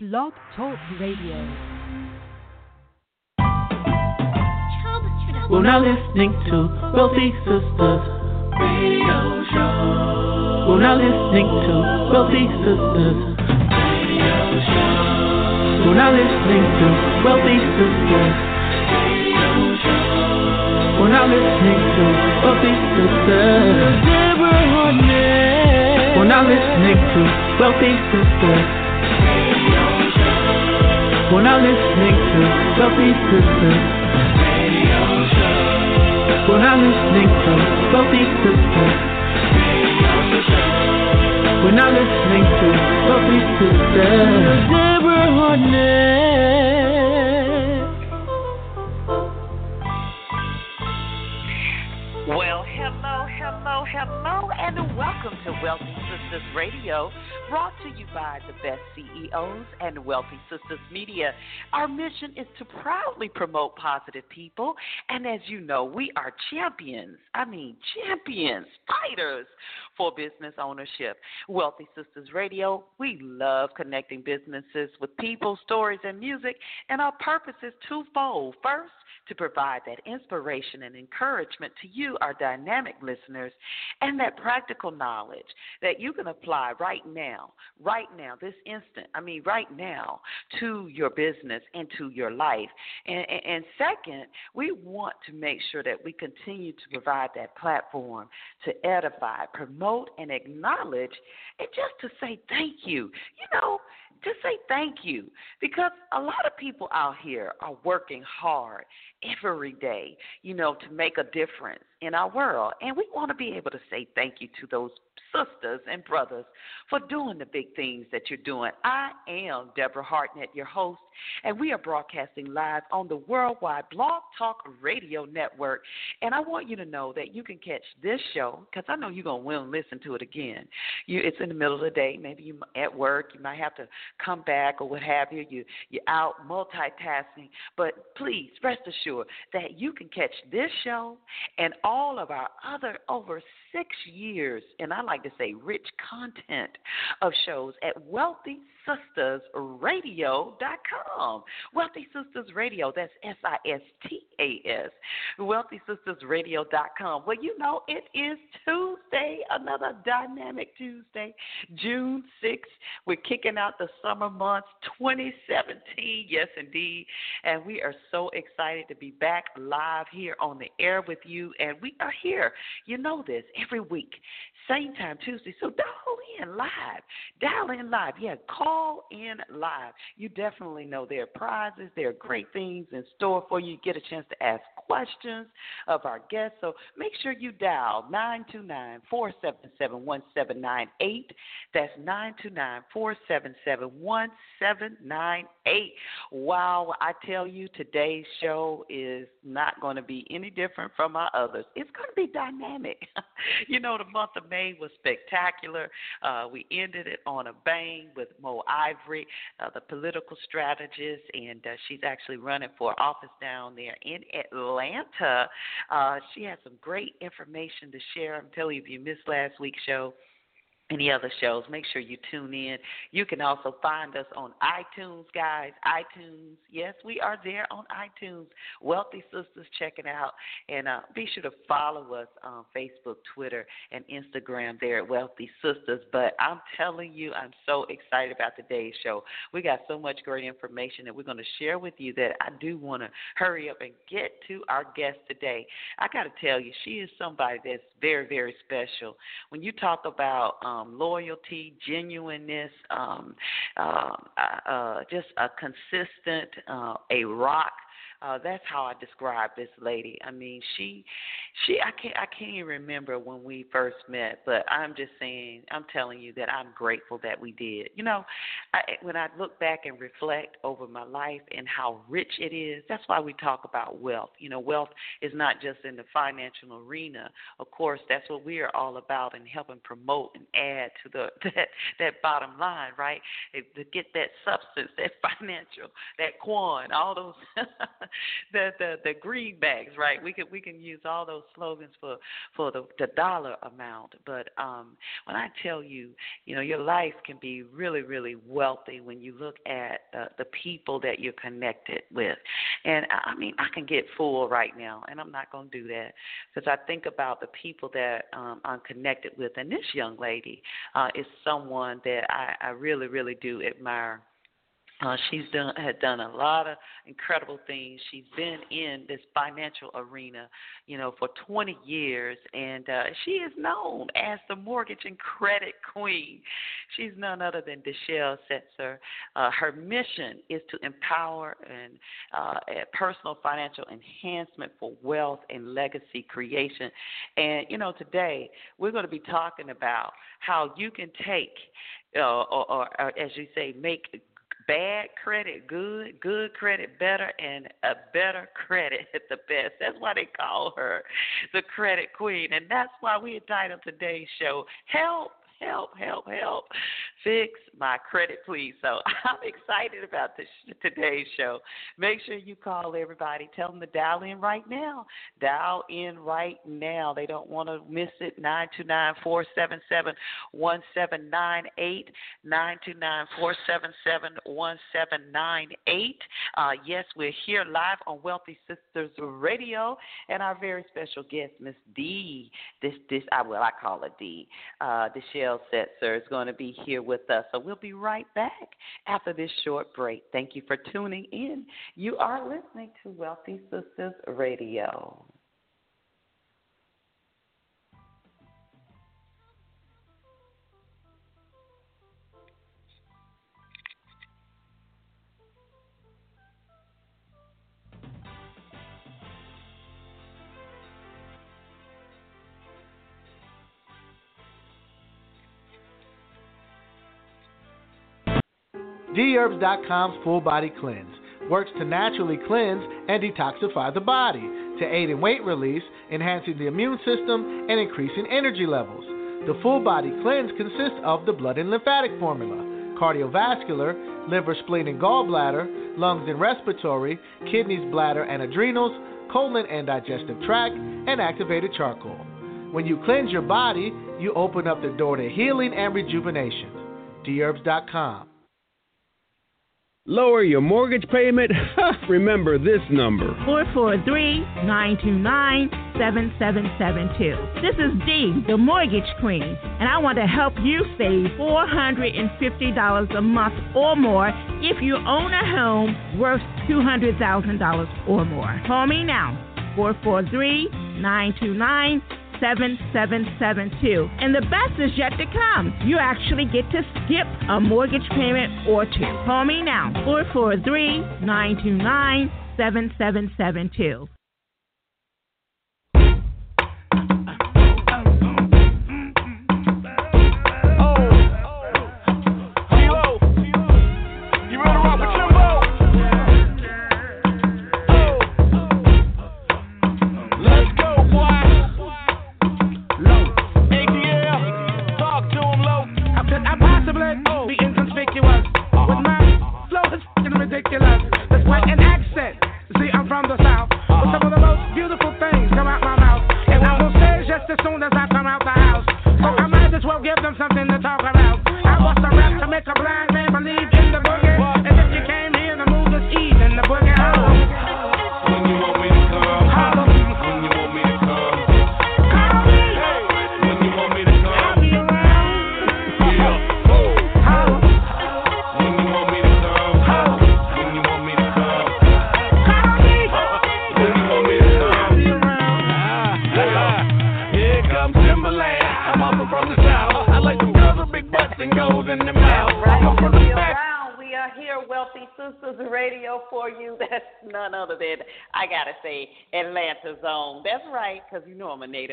Blog Talk Radio. We're now listening to Wealthy Sistas Radio Show. We're now listening to Wealthy Sistas Radio Show. We're now listening to Wealthy Sistas Radio Show. We're now listening to Wealthy Sistas. We're now listening to Wealthy Sistas. We're now listening to Wealthy Sistas. We're now listening to Wealthy Sistas. We're now listening to Wealthy Sistas. Deborah Hardnett. To Wealthy Sistas Radio, brought to you by the best CEOs and Wealthy Sistas Media. Our mission is to proudly promote positive people, and as you know, we are champions. I mean, champions, fighters for business ownership. Wealthy Sistas Radio, we love connecting businesses with people, stories, and music, and our purpose is twofold. First, to provide that inspiration and encouragement to you, our dynamic listeners, and that practical knowledge that you can apply right now, right now, this instant, I mean, right now, to your business and to your life. And, and, second, we want to make sure that we continue to provide that platform to edify, promote, and acknowledge, and just to say thank you. You know, just say thank you because a lot of people out here are working hard every day, you know, to make a difference in our world. And we want to be able to say thank you to those sisters and brothers for doing the big things that you're doing. I am Deborah Hardnett, your host, and we are broadcasting live on the Worldwide Blog Talk Radio Network. And I want you to know that you can catch this show because I know you're going to will and listen to it again. You, it's in the middle of the day, maybe you're at work, you might have to come back or what have you. You you're out multitasking, but please rest assured that you can catch this show and all of our other over six years, and I like to say rich content of shows at WealthySistasRadio.com. Wealthy Sistas Radio, that's S I S T A S. WealthySistasRadio.com. Well, you know, it is Tuesday, another dynamic Tuesday, June 6th. We're kicking out the summer months 2017. Yes, indeed. And we are so excited to be back live here on the air with you. And we are here. You know this every week, same time Tuesday. So dial in live. Dial in live. Yeah, call in live. You definitely know there are prizes, there are great things in store for you. You get a chance to ask questions of our guests. So make sure you dial 929 477 1798. That's 929 477 1798. Wow, I tell you, today's show is not going to be any different from our others. It's going to be dynamic. you know, the month of May was spectacular. Uh, we ended it on a bang with Mo Ivory, uh, the political strategist, and uh, she's actually running for office down there in Atlanta. Uh, she has some great information to share. I'm telling you, if you missed last week's show, any other shows, make sure you tune in. You can also find us on iTunes, guys. iTunes, yes, we are there on iTunes. Wealthy Sistas, check it out. And uh, be sure to follow us on Facebook, Twitter, and Instagram there at Wealthy Sistas. But I'm telling you, I'm so excited about today's show. We got so much great information that we're going to share with you that I do want to hurry up and get to our guest today. I got to tell you, she is somebody that's very, very special. When you talk about um, loyalty, genuineness, um, uh, uh, just a consistent, uh, a rock uh, that's how I describe this lady. I mean, she, she, I can't, I can't even remember when we first met, but I'm just saying, I'm telling you that I'm grateful that we did. You know, I, when I look back and reflect over my life and how rich it is, that's why we talk about wealth. You know, wealth is not just in the financial arena. Of course, that's what we are all about and helping promote and add to the that that bottom line, right? To get that substance, that financial, that quan, all those the the the greenbacks, right? We can we can use all those slogans for for the the dollar amount, but um, when I tell you, you know, your life can be really really wealthy when you look at uh, the people that you're connected with, and I mean I can get full right now, and I'm not to do that. Because I think about the people that um, I'm connected with, and this young lady uh, is someone that I, I really really do admire uh, she's done had done a lot of incredible things. She's been in this financial arena, you know, for 20 years, and uh, she is known as the mortgage and credit queen. She's none other than Deizshel Setzer. Uh, her mission is to empower and uh, personal financial enhancement for wealth and legacy creation. And you know, today we're going to be talking about how you can take uh, or, or, or, as you say, make bad credit good, good credit better, and a better credit at the best. That's why they call her the credit queen. And that's why we entitled today's show Help help, help, help. Fix my credit, please. So I'm excited about this today's show. Make sure you call everybody. Tell them to dial in right now. Dial in right now. They don't want to miss it. Nine two nine four seven seven one seven nine eight. Nine two nine four seven seven one seven nine eight. Uh, yes, we're here live on Wealthy Sistas Radio, and our very special guest, Miss D. This, this, I well, I call her D. Uh, Deizshel Setzer is going to be here with us. So we'll be right back after this short break. Thank you for tuning in. You are listening to Wealthy Sistas Radio. Dherbs.com's Full Body Cleanse works to naturally cleanse and detoxify the body to aid in weight release, enhancing the immune system, and increasing energy levels. The Full Body Cleanse consists of the blood and lymphatic formula, cardiovascular, liver, spleen, and gallbladder, lungs and respiratory, kidneys, bladder, and adrenals, colon and digestive tract, and activated charcoal. When you cleanse your body, you open up the door to healing and rejuvenation. Dherbs.com. Lower your mortgage payment? Remember this number 443 929 7772. This is Dee, the mortgage queen, and I want to help you save $450 a month or more if you own a home worth $200,000 or more. Call me now 443 929 7772. And the best is yet to come. You actually get to skip a mortgage payment or two. Call me now 443 929 7772.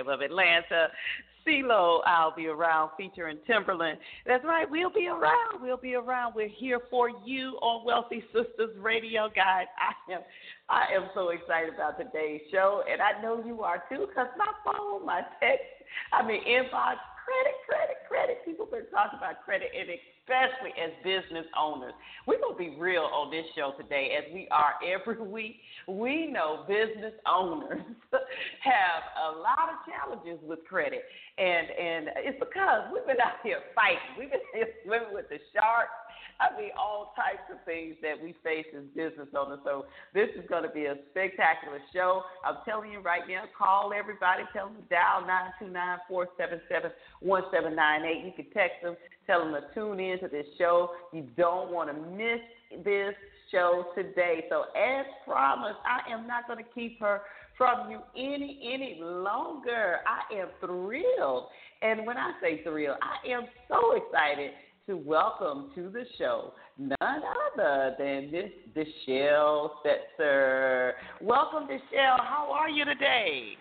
Native of Atlanta. CeeLo, I'll be around featuring Timbaland. That's right, we'll be around. We'll be around. We're here for you on Wealthy Sistas Radio, guys. I am I am so excited about today's show, and I know you are too, because my phone, my text, I mean inbox credit, credit, credit. People been talking about credit, and especially as business owners. We're going to be real on this show today, as we are every week. We know business owners have a lot of challenges with credit, and and it's because we've been out here fighting. We've been swimming with the sharks I mean, all types of things that we face as business owners. So this is going to be a spectacular show. I'm telling you right now, call everybody. Tell them dial 929-477-1798. You can text them. Tell them to tune in to this show. You don't want to miss this show today. So as promised, I am not going to keep her from you any any longer. I am thrilled. And when I say thrilled, I am so excited to welcome to the show none other than Miss Deizshel Setzer. Welcome, Deizshel. How are you today?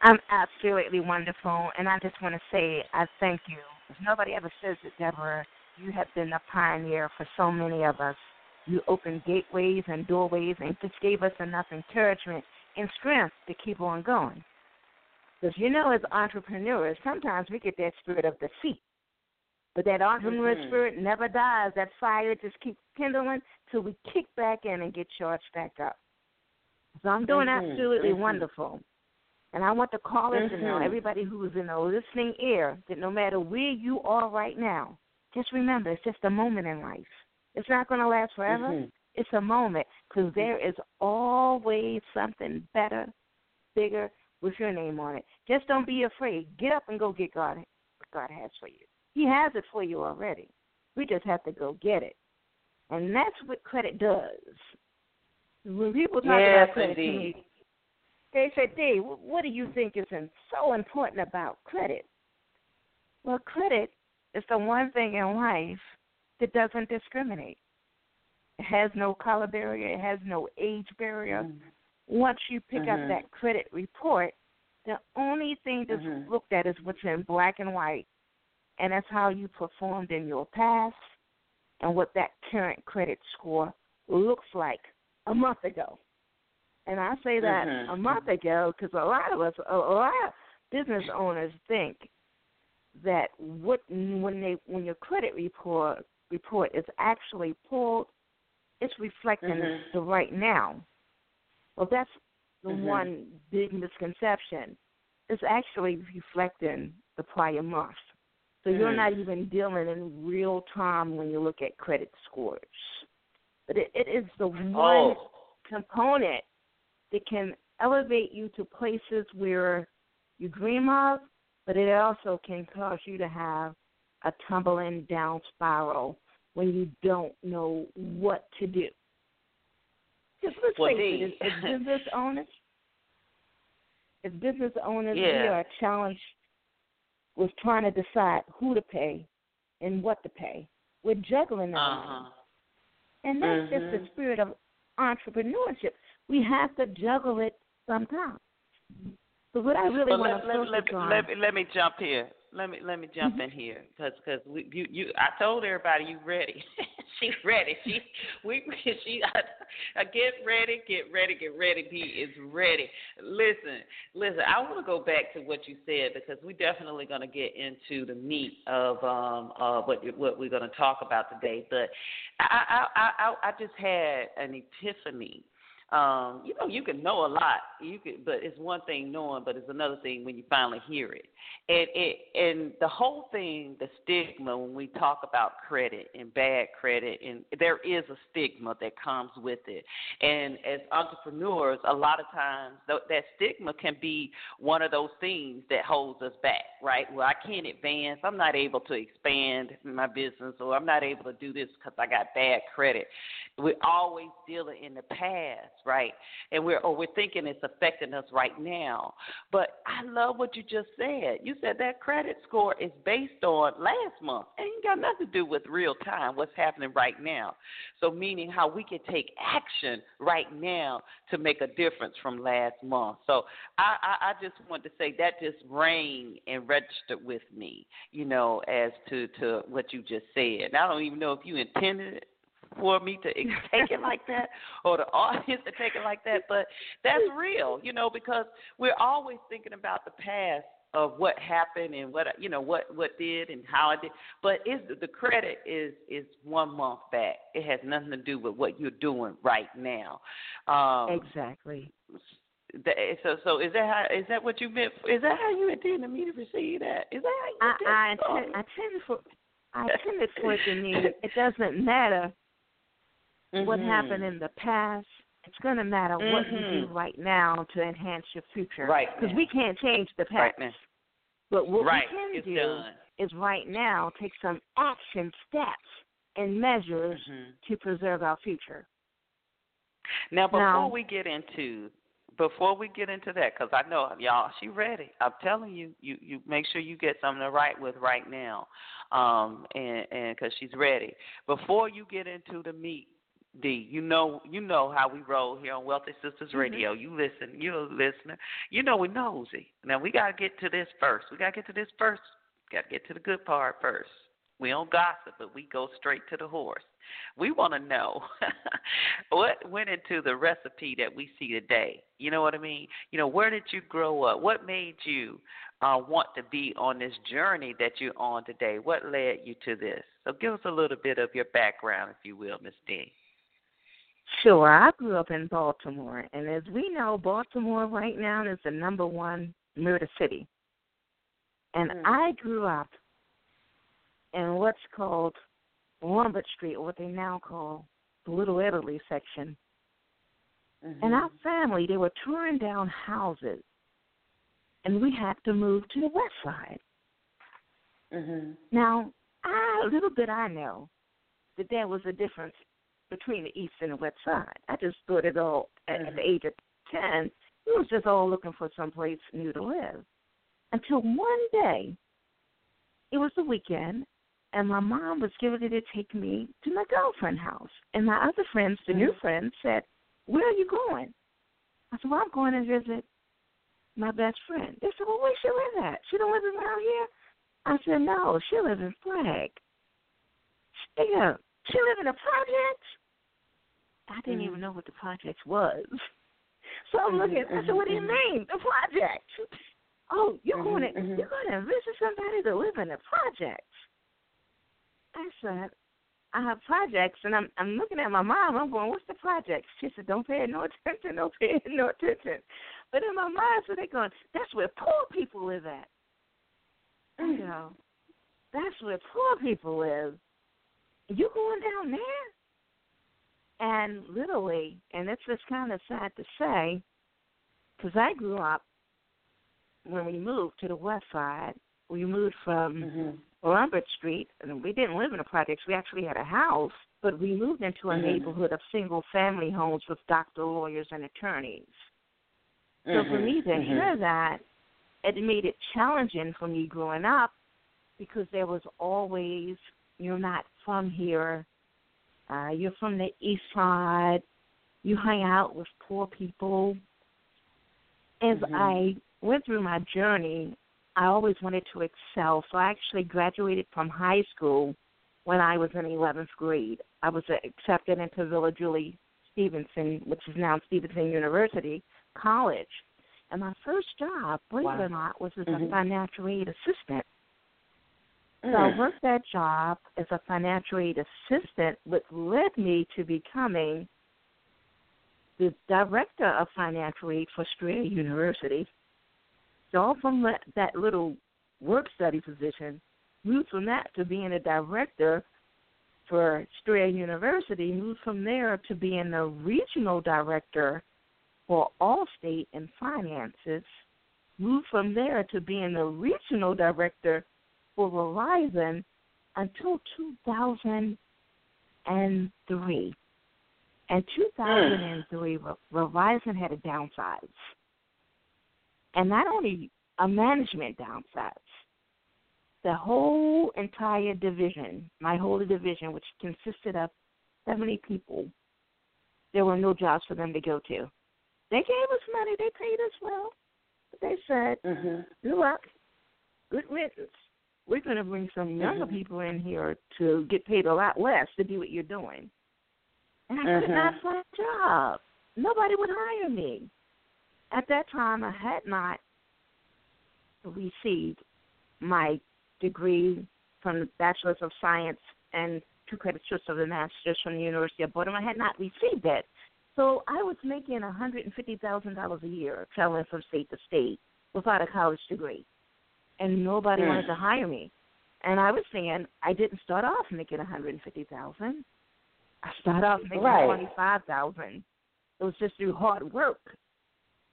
I'm absolutely wonderful, and I just want to say I thank you. If nobody ever says it, Deborah, you have been a pioneer for so many of us. You opened gateways and doorways and just gave us enough encouragement and strength to keep on going. Because you know, as entrepreneurs, sometimes we get that spirit of defeat but that entrepreneur mm-hmm. spirit never dies. That fire just keeps kindling till we kick back in and get charged back up. So I'm doing mm-hmm. absolutely mm-hmm. wonderful. And I want the callers to know, mm-hmm. everybody who is in the listening ear, that no matter where you are right now, just remember it's just a moment in life. It's not going to last forever. Mm-hmm. It's a moment because there is always something better, bigger with your name on it. Just don't be afraid. Get up and go get God. What God has for you. He has it for you already. We just have to go get it. And that's what credit does. When people talk yes, about credit, indeed. they say, Dave, what do you think is so important about credit? Well, credit is the one thing in life that doesn't discriminate. It has no color barrier, it has no age barrier. Mm-hmm. Once you pick mm-hmm. up that credit report, the only thing that's mm-hmm. looked at is what's in black and white and that's how you performed in your past and what that current credit score looks like a month ago. And I say that mm-hmm. a month ago because a lot of us, a, lot of business owners think that what when they when your credit report report is actually pulled, it's reflecting mm-hmm. the right now. Well, that's the mm-hmm. one big misconception. It's actually reflecting the prior month. So you're mm. not even dealing in real time when you look at credit scores. But it, it is the one oh. component that can elevate you to places where you dream of, but it also can cause you to have a tumbling down spiral when you don't know what to do. Just let's well, face it, as, as business owners, as business owners, yeah. we are challenged was trying to decide who to pay and what to pay. We're juggling that. Uh-huh. And that's mm-hmm. just the spirit of entrepreneurship. We have to juggle it sometimes. So what I really well, want let, to let, let, on. Let me, let me jump here let me let me jump mm-hmm. in here because because you you I told everybody you ready. She's ready. She we she I, I get ready, get ready, get ready. B is ready. Listen, listen. I want to go back to what you said because we're definitely going to get into the meat of um uh what what we're going to talk about today. But I I I I just had an epiphany um, you know, you can know a lot. You could, but it's one thing knowing, but it's another thing when you finally hear it. And it and the whole thing, the stigma when we talk about credit and bad credit, and there is a stigma that comes with it. And as entrepreneurs, a lot of times th- that stigma can be one of those things that holds us back, right? Well, I can't advance. I'm not able to expand my business, or I'm not able to do this because I got bad credit. We're always dealing in the past right? And we're or we're thinking it's affecting us right now. But I love what you just said. You said that credit score is based on last month. It ain't got nothing to do with real time, what's happening right now. So meaning how we can take action right now to make a difference from last month. So I, I, I just want to say that just rang and registered with me, you know, as to, to what you just said. And I don't even know if you intended it for me to take it like that or the audience to take it like that, but that's real, you know, because we're always thinking about the past of what happened and what you know what what did and how it did. But is the credit is is one month back. It has nothing to do with what you're doing right now. Um, exactly. So so is that how is that what you meant? Is that how you intended me to receive that? Is that how you I I intend, I intended for I intended for it to mean it doesn't matter mm-hmm. what happened in the past it's going to matter mm-hmm. what you do right now to enhance your future. Right. Because we can't change the past. Right but what right. we can it's do done. is right now take some action steps and measures mm-hmm. to preserve our future. Now, before now, we get into before we get into that, because I know y'all, she ready. I'm telling you, you you make sure you get something to write with right now, um, and and because she's ready. Before you get into the meat D, you know, you know how we roll here on Wealthy Sistas mm-hmm. Radio. You listen, you're a listener. You know we're nosy. Now we gotta get to this first. We gotta get to this first. Gotta get to the good part first. We don't gossip, but we go straight to the horse. We want to know what went into the recipe that we see today. You know what I mean? You know, where did you grow up? What made you uh, want to be on this journey that you're on today? What led you to this? So give us a little bit of your background, if you will, Miss D. Sure, I grew up in Baltimore, and as we know, Baltimore right now is the number one murder city. And mm. I grew up in what's called Lombard Street, or what they now call the Little Italy section. Mm-hmm. And our family, they were touring down houses, and we had to move to the west side. Mm-hmm. Now, I, a little bit I know that there was a difference between the east and the west side. I just thought it all at, mm-hmm. at the age of ten. We was just all looking for some place new to live. Until one day, it was the weekend, and my mom was getting ready to take me to my girlfriend's house. And my other friends, the new Mm-hmm. friends, said, "Where are you going?" I said, "Well, I'm going to visit my best friend." They said, "Well, where she live at? She don't live around here." I said, "No, she lives in Flagg." Yeah, she live in a project. I didn't mm-hmm. even know what the project was. So I'm looking. I said, "What do you mm-hmm. mean, the project?" Oh, you're going to Mhm, mhm. you're going to visit somebody to live in a project. I said, I have projects, and I'm I'm looking at my mom. I'm going, "What's the project?" She said, "Don't pay no attention. Don't pay no attention." But in my mind, so they're going, "That's where poor people live at." You know, that's where poor people live. You going down there? And literally, and it's just kind of sad to say, because I grew up when we moved to the west side. We moved from Mm-hmm. Lombard Street, and we didn't live in a project. We actually had a house, but we moved into a Mhm. neighborhood of single-family homes with doctor, lawyers, and attorneys. So for me to Mhm, hear that, it made it challenging for me growing up because there was always you're not from here, uh, you're from the east side, you hang out with poor people. As Mhm. I went through my journey, I always wanted to excel, so I actually graduated from high school when I was in 11th grade. I was accepted into Villa Julie Stevenson, which is now Stevenson University College. And my first job, believe it or not, was as Mhm. a financial aid assistant. So Mm. I worked that job as a financial aid assistant, which led me to becoming the director of financial aid for Strayer University. So all from that, that little work study position, moved from that to being a director for Strayer University, moved from there to being the regional director for Allstate and Finances, moved from there to being the regional director for Verizon until 2003. And 2003, Verizon had a downsize. And not only a management downsize, the whole entire division, my whole division, which consisted of 70 people, there were no jobs for them to go to. They gave us money, they paid us well. But they said, Mhm. good luck, good riddance. We're going to bring some younger Mhm. people in here to get paid a lot less to do what you're doing. And I could Mhm. not find a job. Nobody would hire me. At that time, I had not received my degree from the Bachelor's of Science and two credits of the Master's from the University of Baltimore. I had not received that. So I was making $150,000 a year traveling from state to state without a college degree. And nobody mm. wanted to hire me. And I was saying I didn't start off making 150,000. I started off making right. 25,000. It was just through hard work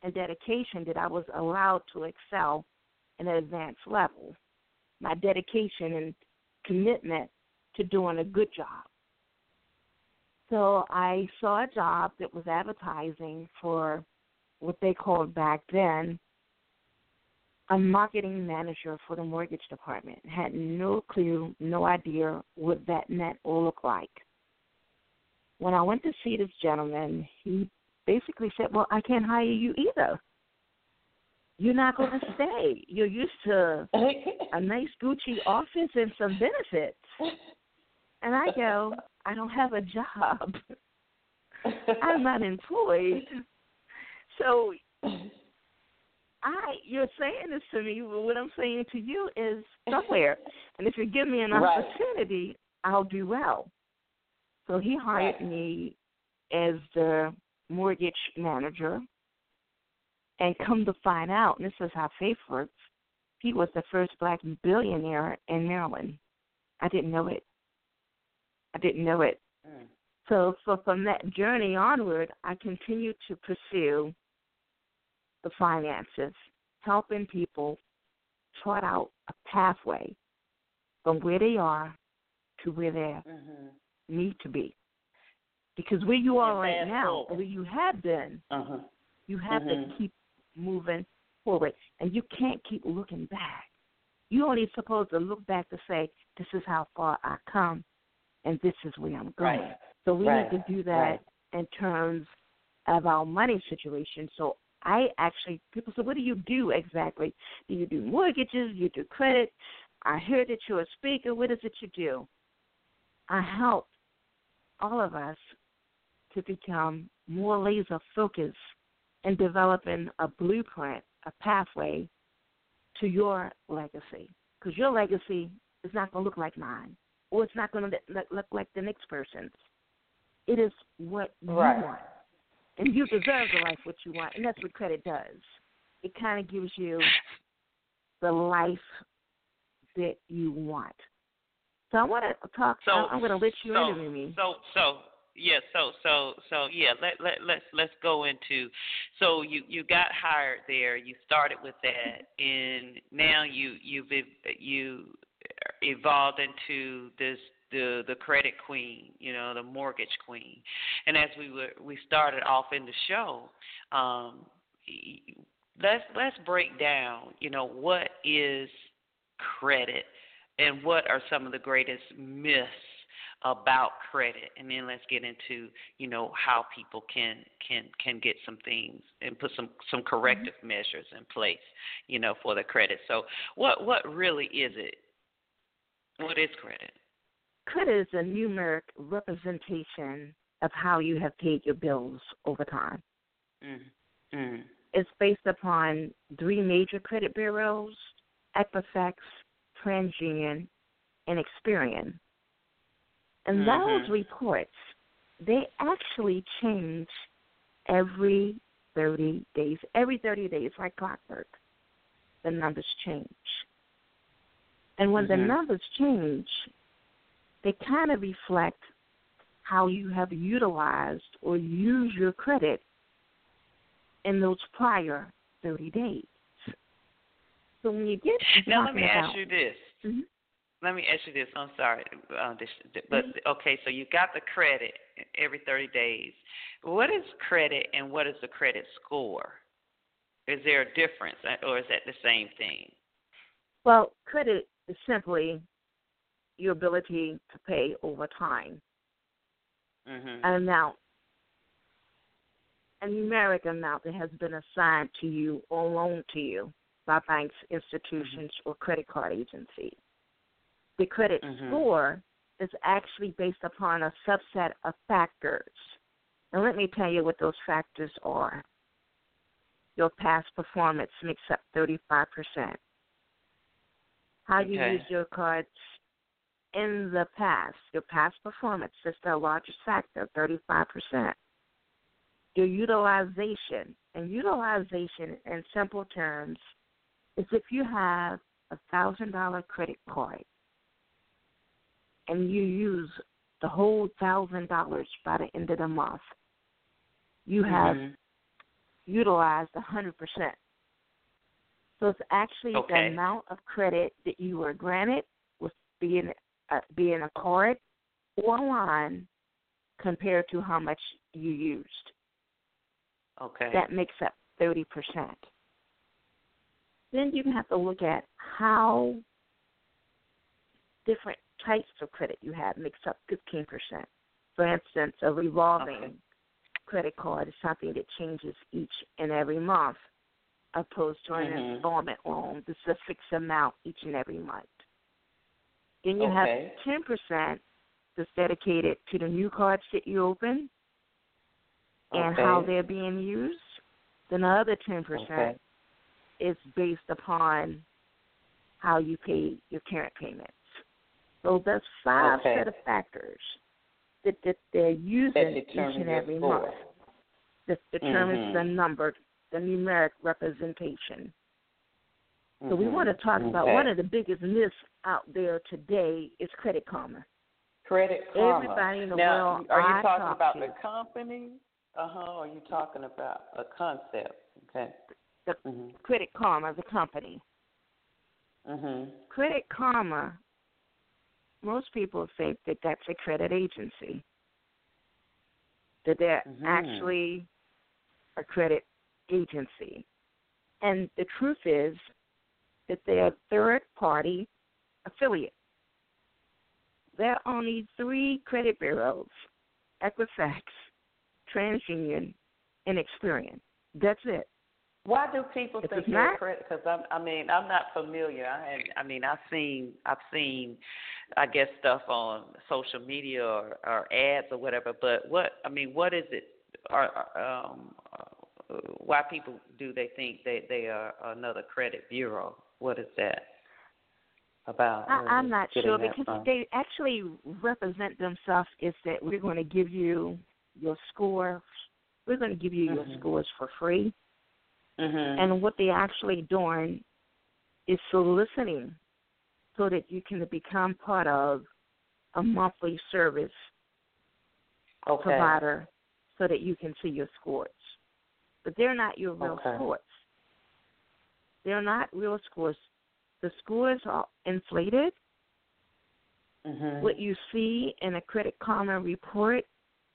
and dedication that I was allowed to excel in an advanced level. My dedication and commitment to doing a good job. So I saw a job that was advertising for what they called back then a marketing manager for the mortgage department. Had no clue, no idea what that meant or looked like. When I went to see this gentleman, he basically said, Well, I can't hire you either. You're not going to stay. You're used to a nice Gucci office and some benefits. And I go, I don't have a job. I'm not employed. So I you're saying this to me, but what I'm saying to you is somewhere. And if you give me an right. opportunity, I'll do well. So he hired right. me as the mortgage manager. And come to find out, and this is how faith works, he was the first black billionaire in Maryland. I didn't know it. I didn't know it. Mm. So, so from that journey onward, I continued to pursue the finances, helping people chart out a pathway from where they are to where they mm-hmm. need to be. Because where you are right now, where you have been, uh-huh. you have mm-hmm. to keep moving forward, and you can't keep looking back. You're only supposed to look back to say, "This is how far I come, and this is where I'm going." Right. So we right. need to do that right. in terms of our money situation. So I actually people say, "What do you do exactly? Do you do mortgages? Do you do credit?" I hear that you're a speaker. What is it you do? I help all of us to become more laser focused in developing a blueprint, a pathway to your legacy. Because your legacy is not going to look like mine, or it's not going to look, like the next person's. It is what right. you want. And you deserve the life what you want. And that's what credit does. It kind of gives you the life that you want. So I want to talk. So, I'm going to let you so, interview me. So, so, yeah, so, so, so, yeah. Let let let's let's go into. So you you got hired there. You started with that, and now you you've you evolved into this the the credit queen, you know, the mortgage queen. And as we were we started off in the show, um, let's let's break down, you know, what is credit and what are some of the greatest myths about credit and then let's get into you know how people can can can get some things and put some some corrective mm-hmm. measures in place you know for the credit so what what really is it what is credit credit is a numeric representation of how you have paid your bills over time. Mm-hmm. Mm-hmm. It's based upon three major credit bureaus Equifax, TransUnion, and Experian. And mm-hmm. those reports, they actually change every 30 days. Every 30 days, like clockwork, the numbers change. And when the Mm-hmm. numbers change, they kind of reflect how you have utilized or used your credit in those prior 30 days. So when you get now, let me about, ask you this. Mm-hmm. Let me ask you this. I'm sorry, uh, this, but mm-hmm. okay. So you got the credit every 30 days. What is credit and what is the credit score? Is there a difference, uh, or is that the same thing? Well, credit is simply your ability to pay over time. Mm-hmm. An amount, a numeric amount that has been assigned to you or loaned to you by banks, institutions, mm-hmm. or credit card agencies. The credit mm-hmm. score is actually based upon a subset of factors. And let me tell you what those factors are. Your past performance makes up 35%. how you use your cards in the past, your past performance is the largest factor, 35%. Your utilization, and utilization in simple terms is if you have a $1,000 credit card and you use the whole $1,000 by the end of the month, you have Mhm. utilized 100%. So it's actually Okay. the amount of credit that you were granted with being uh, being a card or line compared to how much you used. Okay. That makes up 30%. Then you have to look at how different types of credit you have makes up 15%. For instance, a revolving Okay. credit card is something that changes each and every month, opposed to an Mhm. installment loan. This is a fixed amount each and every month. Then you Okay. have 10% that's dedicated to the new cards that you open and how they're being used. Then the other 10% Okay. is based upon how you pay your current payments. So that's five Okay. set of factors that, that they're using each determine and every month. That determines Mhm. the number, the numeric representation. So we want to talk about one of the biggest myths out there today is credit karma. Credit karma. Everybody in the now, world are you I talking talk about to- the company? Uh huh. Are you talking about a concept? Okay. The Mhm. Credit Karma, the company. Mhm. Credit Karma, most people think that that's a credit agency. That they're Mhm. actually a credit agency. And the truth is that they're a third party affiliate. There are only three credit bureaus Equifax, TransUnion, and Experian. That's it. Why do people If think they're credit? Because I'm, mean, I'm not familiar. I I mean, I've seen, I've seen, I guess stuff on social media or, or ads or whatever. But what, I mean, what is it? Are um, why people do they think they they are another credit bureau? What is that about? I, I'm not sure because from? they actually represent themselves is that we're going to give you your score. We're going to give you your Mhm. scores for free. Mhm. And what they actually doing is soliciting so that you can become part of a monthly service okay. provider so that you can see your scores. But they're not your real Okay. scores. They're not real scores. The scores are inflated. Mhm. What you see in a Credit Karma report,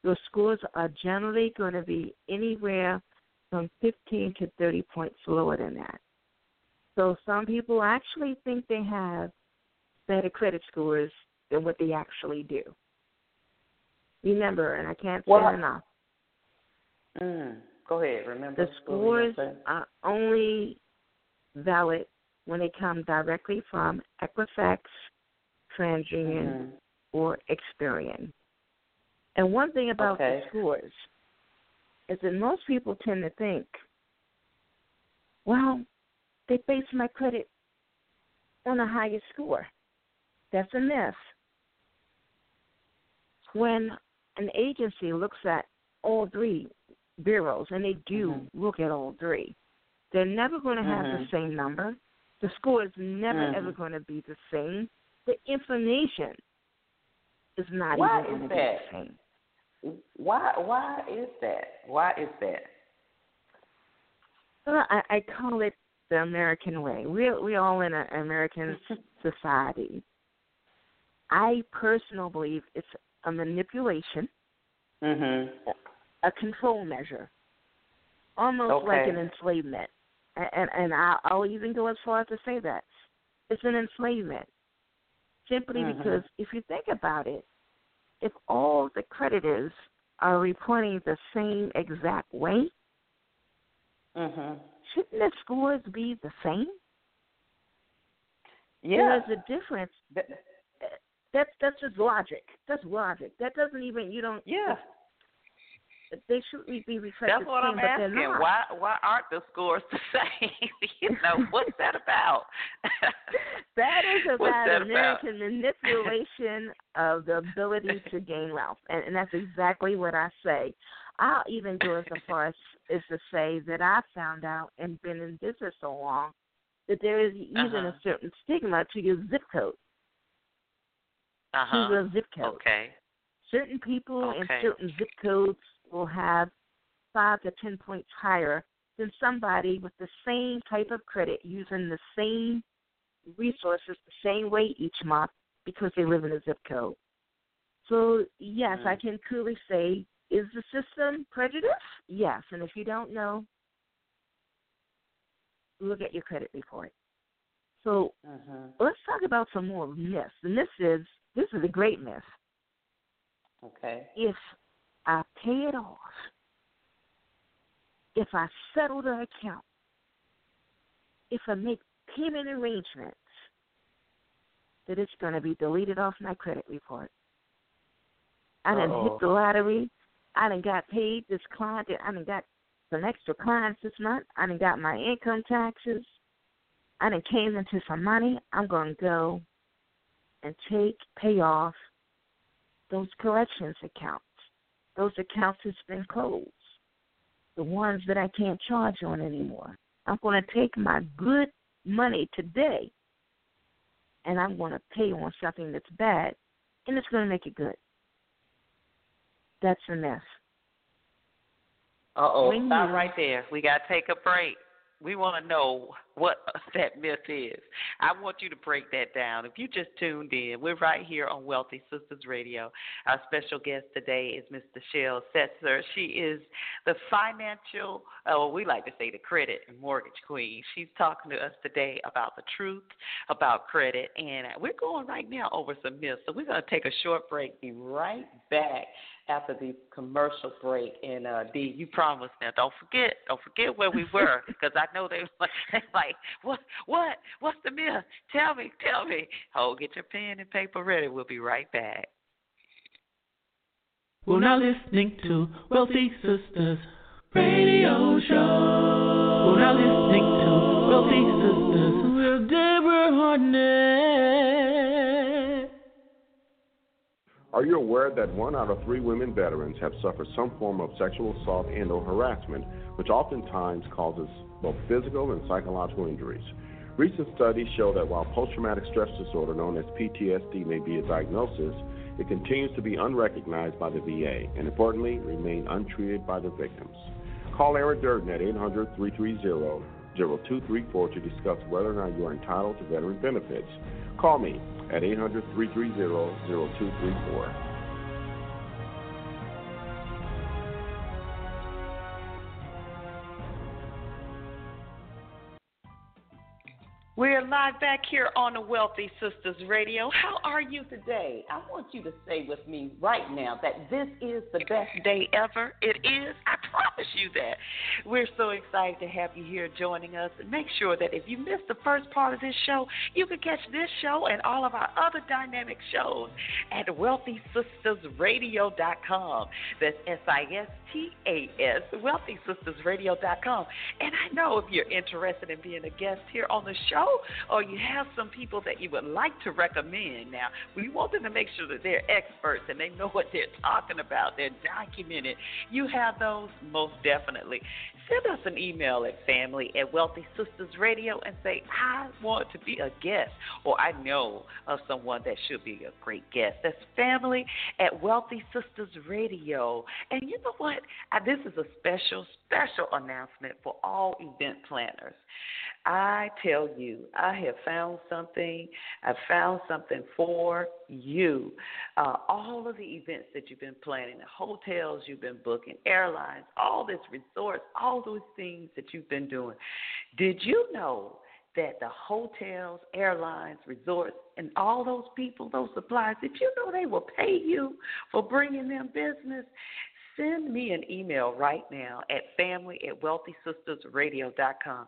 your scores are generally going to be anywhere from 15 to 30 points lower than that. So some people actually think they have better credit scores than what they actually do. Remember, and I can't say Well, enough, Mm. Go ahead. Remember the what were you scores are only valid when they come directly from Equifax, TransUnion, Mhm. or Experian. And one thing about Okay. the scores is that most people tend to think, well, they base my credit on a higher score. That's a myth. When an agency looks at all three bureaus, and they do Mhm. look at all three, they're never going to have the Mhm. same number. The score is never Mhm. ever going to be the same. The information is not Why even is that? the same. Why? Why is that? Why is that? Well, I, I call it the American way. We're we're all in an American society. I personally believe it's a manipulation, mm-hmm. a control measure, almost like an enslavement. And and, I'll even go as far as to say that it's an enslavement, simply Mhm. because if you think about it, if all the creditors are reporting the same exact way, Mhm. shouldn't the scores be the same? Yeah. There's a difference. That- That's that's just logic. That's logic. That doesn't even you don't. yeah. They should be reflected. That's what I'm asking. Why why aren't the scores the same? you know, what's that about? that is about that American about? manipulation of the ability to gain wealth, and, and that's exactly what I say. I'll even go as far as, as to say that I found out and been in business so long that there is even uh-huh. a certain stigma to your zip code. Uh-huh. To your zip code. Okay. Certain people okay. in certain zip codes will have five to ten points higher than somebody with the same type of credit using the same resources the same way each month because they live in a zip code. So yes, mm-hmm. I can clearly say, is the system prejudiced? Yes. And if you don't know, look at your credit report. So mm-hmm. let's talk about some more myths. And this is this is a great myth. Okay. If I pay it off, if I settle the account, if I make payment arrangements, that it's going to be deleted off my credit report. I didn't hit the lottery. I done got paid this client. I done got some extra clients this month. I done got my income taxes. I done came into some money. I'm going to go and take, pay off those collections accounts. Those accounts has been closed. The ones that I can't charge on anymore. I'm going to take my good money today and I'm going to pay on something that's bad and it's going to make it good. That's a mess. Uh oh, stop right there. We got to take a break. We want to know what that myth is. I want you to break that down. If you just tuned in, we're right here on Wealthy Sistas Radio. Our special guest today is Ms. Shell Setzer. She is the financial, uh, we like to say the credit and mortgage queen. She's talking to us today about the truth about credit, and we're going right now over some myths. So we're going to take a short break, be right back after the commercial break. And uh, D, you promised now. Don't forget, don't forget where we were, because I know they were like, like, what, what, what's the myth? Tell me, tell me. Oh, get your pen and paper ready. We'll be right back. We're now listening to Wealthy Sistas Radio Show. We're now listening to Wealthy Sistas with Deborah Hardnett. Are you aware that one out of three women veterans have suffered some form of sexual assault and or harassment, which oftentimes causes both physical and psychological injuries? Recent studies show that while post-traumatic stress disorder, known as PTSD, may be a diagnosis, it continues to be unrecognized by the VA and, importantly, remain untreated by the victims. Call Eric Durden at 800-330-0234 to discuss whether or not you are entitled to veteran benefits. Call me at 800 330 0234. We're live back here on the Wealthy Sistas Radio. How are you today? I want you to say with me right now that this is the best day ever. It is. I promise you that. We're so excited to have you here joining us. Make sure that if you missed the first part of this show, you can catch this show and all of our other dynamic shows at wealthysistasradio.com. That's S I S T A S, wealthysistasradio.com. And I know if you're interested in being a guest here on the show, or you have some people that you would like to recommend. Now, we want them to make sure that they're experts and they know what they're talking about. They're documented. You have those most definitely. Send us an email at family at Wealthy Sistas Radio and say, I want to be a guest, or I know of someone that should be a great guest. That's family at Wealthy Sistas Radio. And you know what? This is a special, special announcement for all event planners. I tell you, I have found something. I've found something for you. Uh, all of the events that you've been planning, the hotels you've been booking, airlines, all this resorts, all those things that you've been doing. Did you know that the hotels, airlines, resorts, and all those people, those suppliers, did you know they will pay you for bringing them business? Send me an email right now at family at wealthysistasradio.com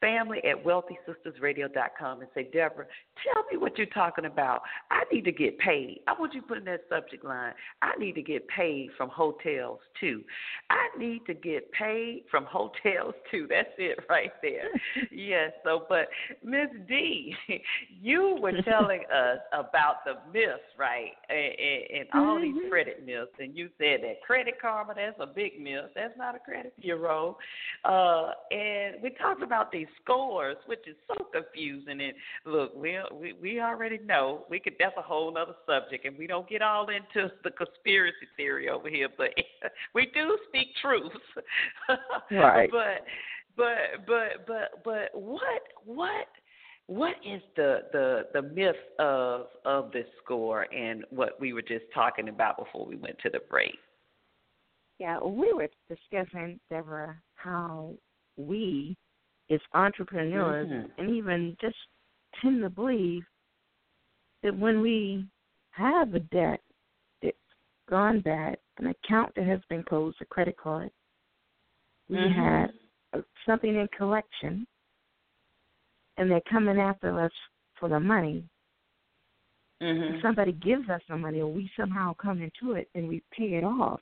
family at wealthysistasradio.com and say, Deborah, tell me what you're talking about. I need to get paid. I want you to put in that subject line. I need to get paid from hotels too. I need to get paid from hotels too. That's it right there. yes. So, but Miss D, you were telling us about the myths, right? And, and, and all mm-hmm. these credit myths. And you said that credit karma, that's a big myth. That's not a credit bureau. Uh, and we talked about these scores, which is so confusing. And look, we we, we already know we could. That's a whole other subject, and we don't get all into the conspiracy theory over here. But we do speak truth. right. but but but but but what what what is the the the myth of of this score and what we were just talking about before we went to the break? Yeah, we were discussing, Deborah, how we as entrepreneurs mm-hmm. and even just tend to believe that when we have a debt that's gone bad, an account that has been closed, a credit card, we mm-hmm. had something in collection, and they're coming after us for the money. Mm-hmm. If somebody gives us the money, or we somehow come into it and we pay it off,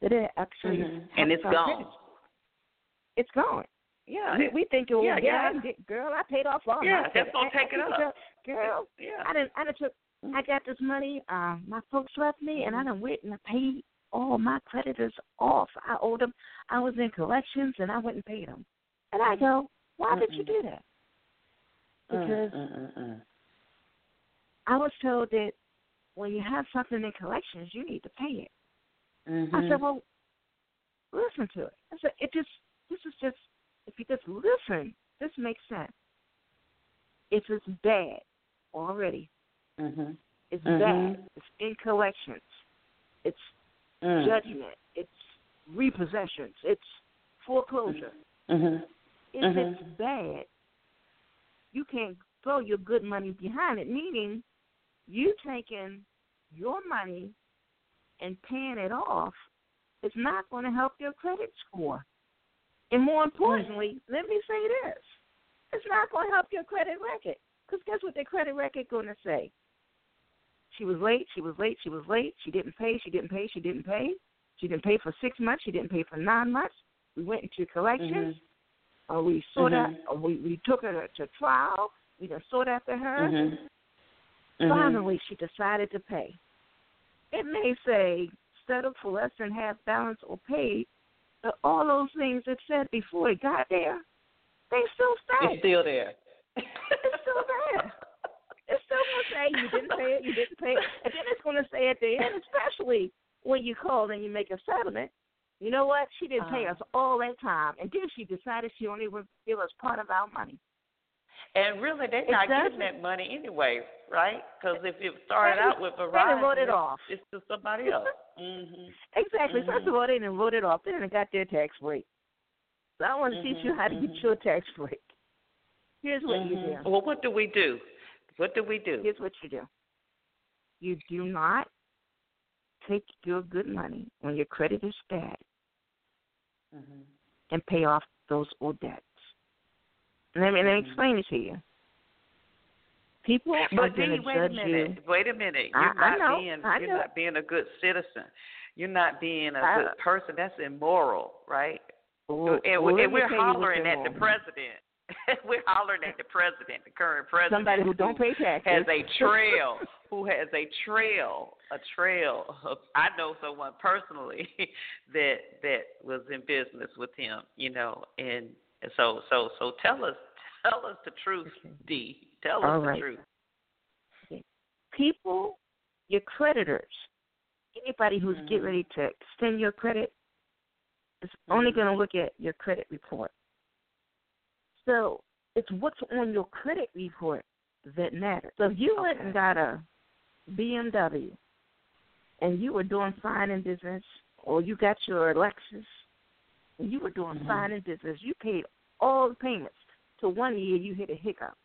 that it actually mm-hmm. and it's gone. Credit. It's gone. Yeah, we, we think, oh, yeah, yeah, yeah. girl, I paid off all yeah, my that's gonna take it up. Girl, yeah. I didn't, I didn't took, I got this money. Uh, my folks left me, and I done went and I paid all my creditors off. I owed them. I was in collections, and I went and paid them. And I go, why Mm-mm. did you do that? Because Mm-mm. I was told that when you have something in collections, you need to pay it. Mm-hmm. I said, well, listen to it. I said, it just, this is just if you just listen, this makes sense. If it's bad already, mm-hmm. it's mm-hmm. bad. It's in collections. It's mm. judgment. It's repossessions. It's foreclosure. Mm-hmm. If Mm-hmm. it's bad, you can't throw your good money behind it. Meaning, you taking your money and paying it off is not going to help your credit score. And more importantly, let me say this: it's not going to help your credit record. Because guess what their credit record going to say? She was late. She was late. She was late. She didn't pay. She didn't pay. She didn't pay. She didn't pay for six months. She didn't pay for nine months. We went into collections. Mm-hmm. Or we sought mm-hmm. out. Or we we took her to, trial. We just sought after her. Mm-hmm. Finally, she decided to pay. It may say settled for less than half balance or paid, all those things it said before it got there, they still stay. It's still there. it's still there. It's still gonna say you didn't pay it, you didn't pay it, and then it's gonna say at the end, especially when you call and you make a settlement. You know what? She didn't pay uh, us all that time, and then she decided she only would give us part of our money. And really, they're not exactly. getting that money anyway, right? Because if it started out with Verizon, they wrote it off. It's to somebody else. mm-hmm. Exactly. Mm-hmm. First of all, they didn't wrote it off. They didn't got their tax break. So I want to mm-hmm. teach you how to mm-hmm. get your tax break. Here's what you Mm-hmm. do. Well, what do we do? What do we do? Here's what you do. You do not take your good money when your credit is bad Mm-hmm. and pay off those old debts. Let me, let me Mm-hmm. explain it to you. People are But going Dee, to wait a judge minute. you. Wait a minute. You're I not know, being I you're not being a good citizen. You're not being a I- good person. That's immoral, right? Well, and, well, we- let and me we're tell you what's hollering at the president. we're hollering at the president, the current president. Somebody who don't pay taxes. has a trail, who has a trail, a trail. Of, I know someone personally that that was in business with him, you know, and so so so tell us tell us the truth, D. Tell us All the right. truth. People, your creditors, anybody who's Mhm. getting ready to extend your credit is only Mhm. going to look at your credit report. So it's what's on your credit report that matters. So if you went Okay. and got a BMW and you were doing fine in business, or you got your Lexus and you were doing Mhm. fine in business, you paid all the payments. So one year you hit a hiccup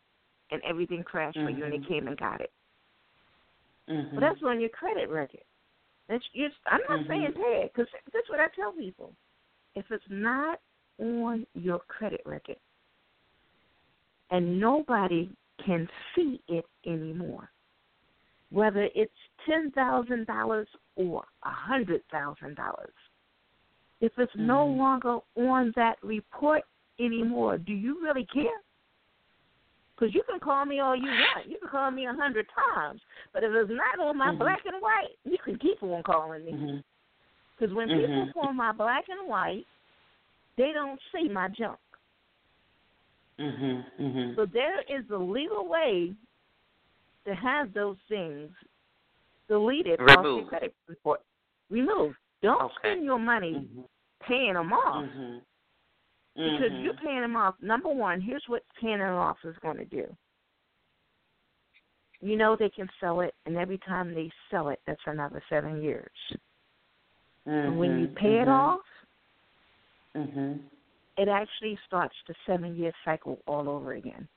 and everything crashed for you and they came and got it. Mm-hmm. Well, that's on your credit record. That's just, I'm not Mhm. saying it because that's what I tell people. If it's not on your credit record, and nobody can see it anymore. Whether it's ten thousand dollars or a hundred thousand dollars, if it's mm-hmm. no longer on that report anymore, do you really care? Because you can call me all you want. You can call me a hundred times. But if it's not on my mm-hmm. black and white, you can keep on calling me. Because mm-hmm. when mm-hmm. people call my black and white, they don't see my junk. Mm-hmm. Mm-hmm. So there is a legal way to have those things deleted Remove. off your credit report. Remove. Don't okay. spend your money mm-hmm. paying them off. Mm-hmm. Because mm-hmm. you're paying them off. Number one, here's what paying them off is going to do. You know they can sell it, and every time they sell it, that's another seven years. And when you Mm-hmm. pay it off, Mhm. it actually starts the seven year cycle all over again.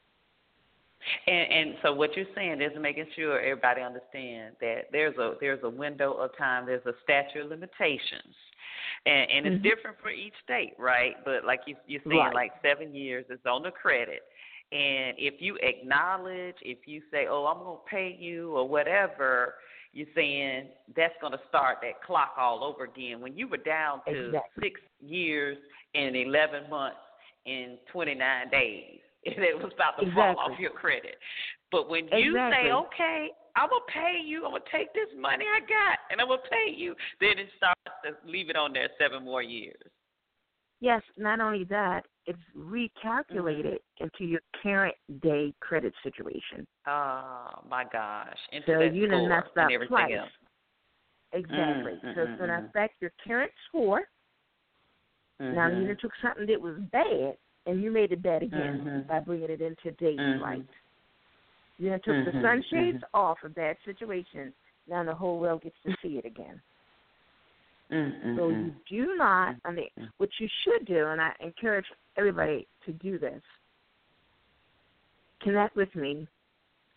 And and so what you're saying is making sure everybody understands that there's a there's a window of time, there's a statute of limitations. And and it's Mhm. different for each state, right? But like you you're saying Right. like 7 years is on the credit. And if you acknowledge, if you say, "Oh, I'm going to pay you" or whatever, you're saying that's going to start that clock all over again. When you were down to Exactly. 6 years and 11 months and 29 days, and it was about to fall off your credit. But when you say, "Okay, I'm gonna pay you. I'm gonna take this money I got and I'm gonna pay you," then it starts to leave it on there seven more years. Yes, not only that, it's recalculated Mm-hmm. into your current day credit situation. Oh my gosh! Into So you done messed up and everything twice. else. Exactly. Mm, so it's going to mm, mm. affect your current score. Now Mhm. you took something that was bad and you made it bad again Mhm. by bringing it into days Mhm. right. You took the Mhm, sunshades off a bad situation. Now the whole world gets to see it again. Mm, So you do not, I mean, what you should do, and I encourage everybody to do this, connect with me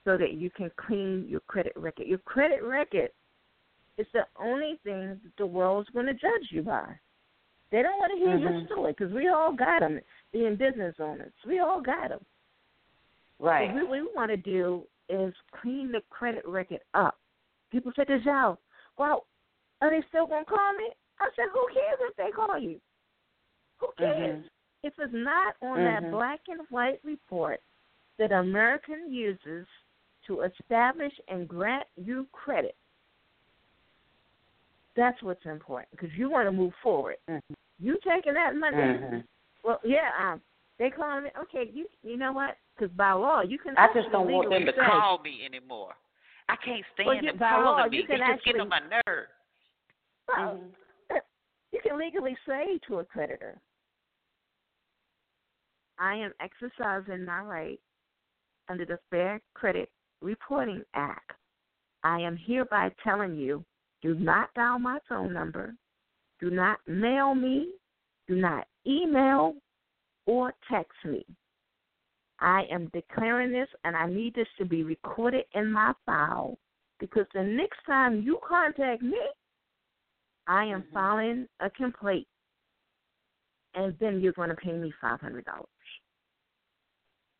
so that you can clean your credit record. Your credit record is the only thing that the world's going to judge you by. They don't want to hear your Mhm. story because we all got them, being business owners. We all got them. right. So what we want to do is clean the credit record up. People say to Zhao, well, are they still going to call me? I said, who cares if they call you? Who cares? Mhm. If it's not on that Mhm. black and white report that American uses to establish and grant you credit, that's what's important because you want to move forward. Mhm. You taking that money? Well, yeah, um, they calling me. Okay, you you know what? Because by law you can. I just don't want them to say- call me anymore. I can't stand Well, you- them by calling law, me. you can They just get on my actually- nerves. Well, Mhm. you can legally say to a creditor, I am exercising my right under the Fair Credit Reporting Act. I am hereby telling you do not dial my phone number, do not mail me, do not email or text me. I am declaring this and I need this to be recorded in my file because the next time you contact me, I am Mhm. filing a complaint, and then you're going to pay me five hundred dollars.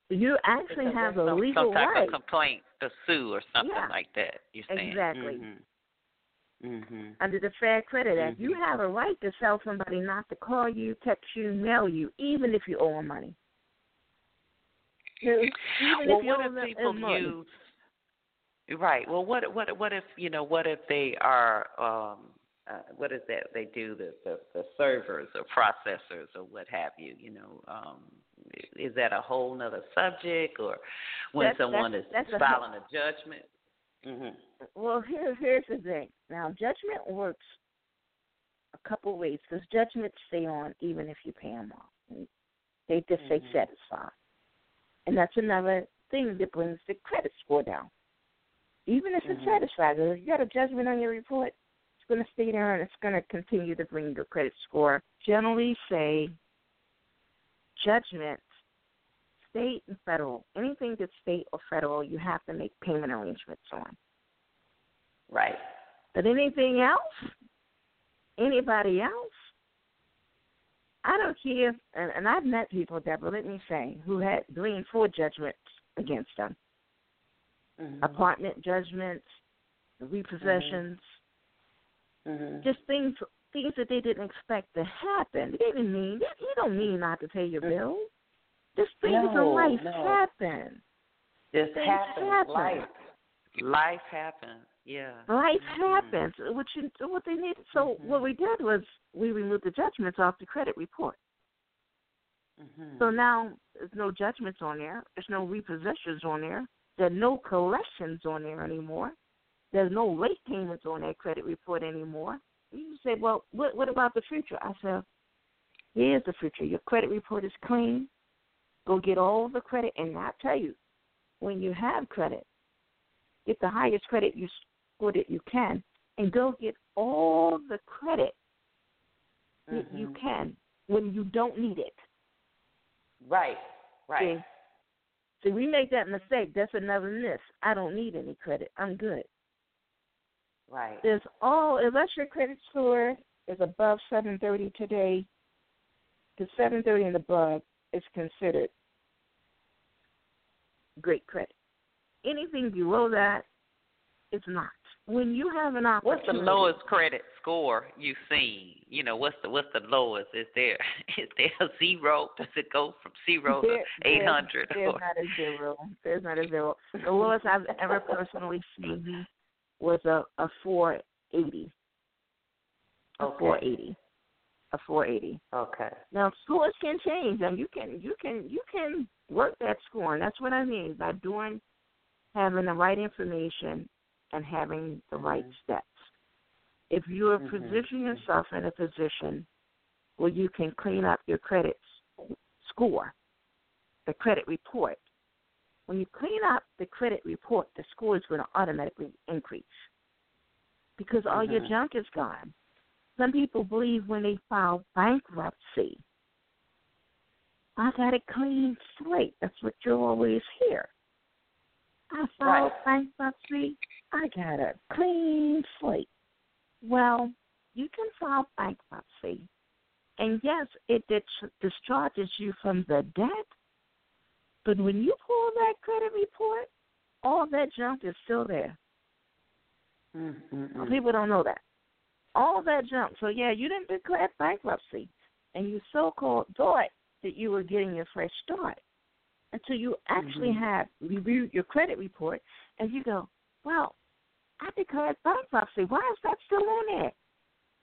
You actually Because have a some, legal some type right. of complaint to sue or something Yeah. like that. You're saying Exactly. Mhm. Mhm. Under the Fair Credit Act, you Mhm. have a right to tell somebody not to call you, text you, mail you, even if you owe them money. Even well, if you what if people money. use? Right. Well, what what what if you know? What if they are? um uh, what is that they do the, the the servers or processors or what have you you know um is that a whole nother subject or when That's- someone that's- is that's a- filing a judgment mhm Well, here, here's the thing. Now, judgment works a couple ways because judgments stay on even if you pay them off. They just say Mhm. satisfied, and that's another thing that brings the credit score down. Even if it's Mhm. satisfied, if you got a judgment on your report, it's going to stay there and it's going to continue to bring your credit score. Generally, say judgments, state and federal, anything that's state or federal, you have to make payment arrangements on. right But anything else, anybody else, I don't. care, and, and I've met people, Deborah, let me say, who had three and four judgments against them. Mhm. Apartment judgments, repossessions, Mhm. just things things that they didn't expect to happen. They didn't mean you don't mean not to pay your bills. Just things. No, in life no. happen. Just Things happens. happen. Life. Life happens. Yeah. Life Mhm. happens. What you what they need. So Mhm. what we did was we removed the judgments off the credit report. Mhm. So now there's no judgments on there. There's no repossessions on there. There's no collections on there anymore. There's no late payments on that credit report anymore. You say, well, what what about the future? I said, here's the future. Your credit report is clean. Go get all the credit, and I tell you, when you have credit, get the highest credit you score that you can, and go get all the credit that you Mhm. can when you don't need it. Right. Right. See, see, we make that mistake. That's another miss. I don't need any credit. I'm good. Right. There's all unless your credit score is above 730 today. The 730 and above is considered great credit. Anything below that is not. When you have an opportunity, What's the lowest credit score you've seen? You know, what's the what's the lowest? Is there is there a zero? Does it go from zero There- to eight hundred? There's, there's not a zero. There's not a zero. The lowest I've ever personally seen was a a 480. A Okay. 480. A 480. Okay. Now scores can change, and you can you can you can work that score, and that's what I mean by doing having the right information and having the right Mhm. steps. If you are Mhm. positioning yourself in a position where you can clean up your credit score, the credit report, when you clean up the credit report, the score is going to automatically increase because all your Mhm. junk is gone. Some people believe when they file bankruptcy, I got a clean slate. That's what you always hear. I filed Right. bankruptcy. I got a clean slate. Well, you can file bankruptcy, and yes, it discharges you from the debt. But when you pull that credit report, all that junk is still there. Mm-hmm. People don't know that. All that junk. So yeah, you didn't declare bankruptcy, and you so-called thought that you were getting your fresh start until you actually Mhm. have reviewed your credit report, and you go, "Well, I declared bankruptcy. Why is that still on there?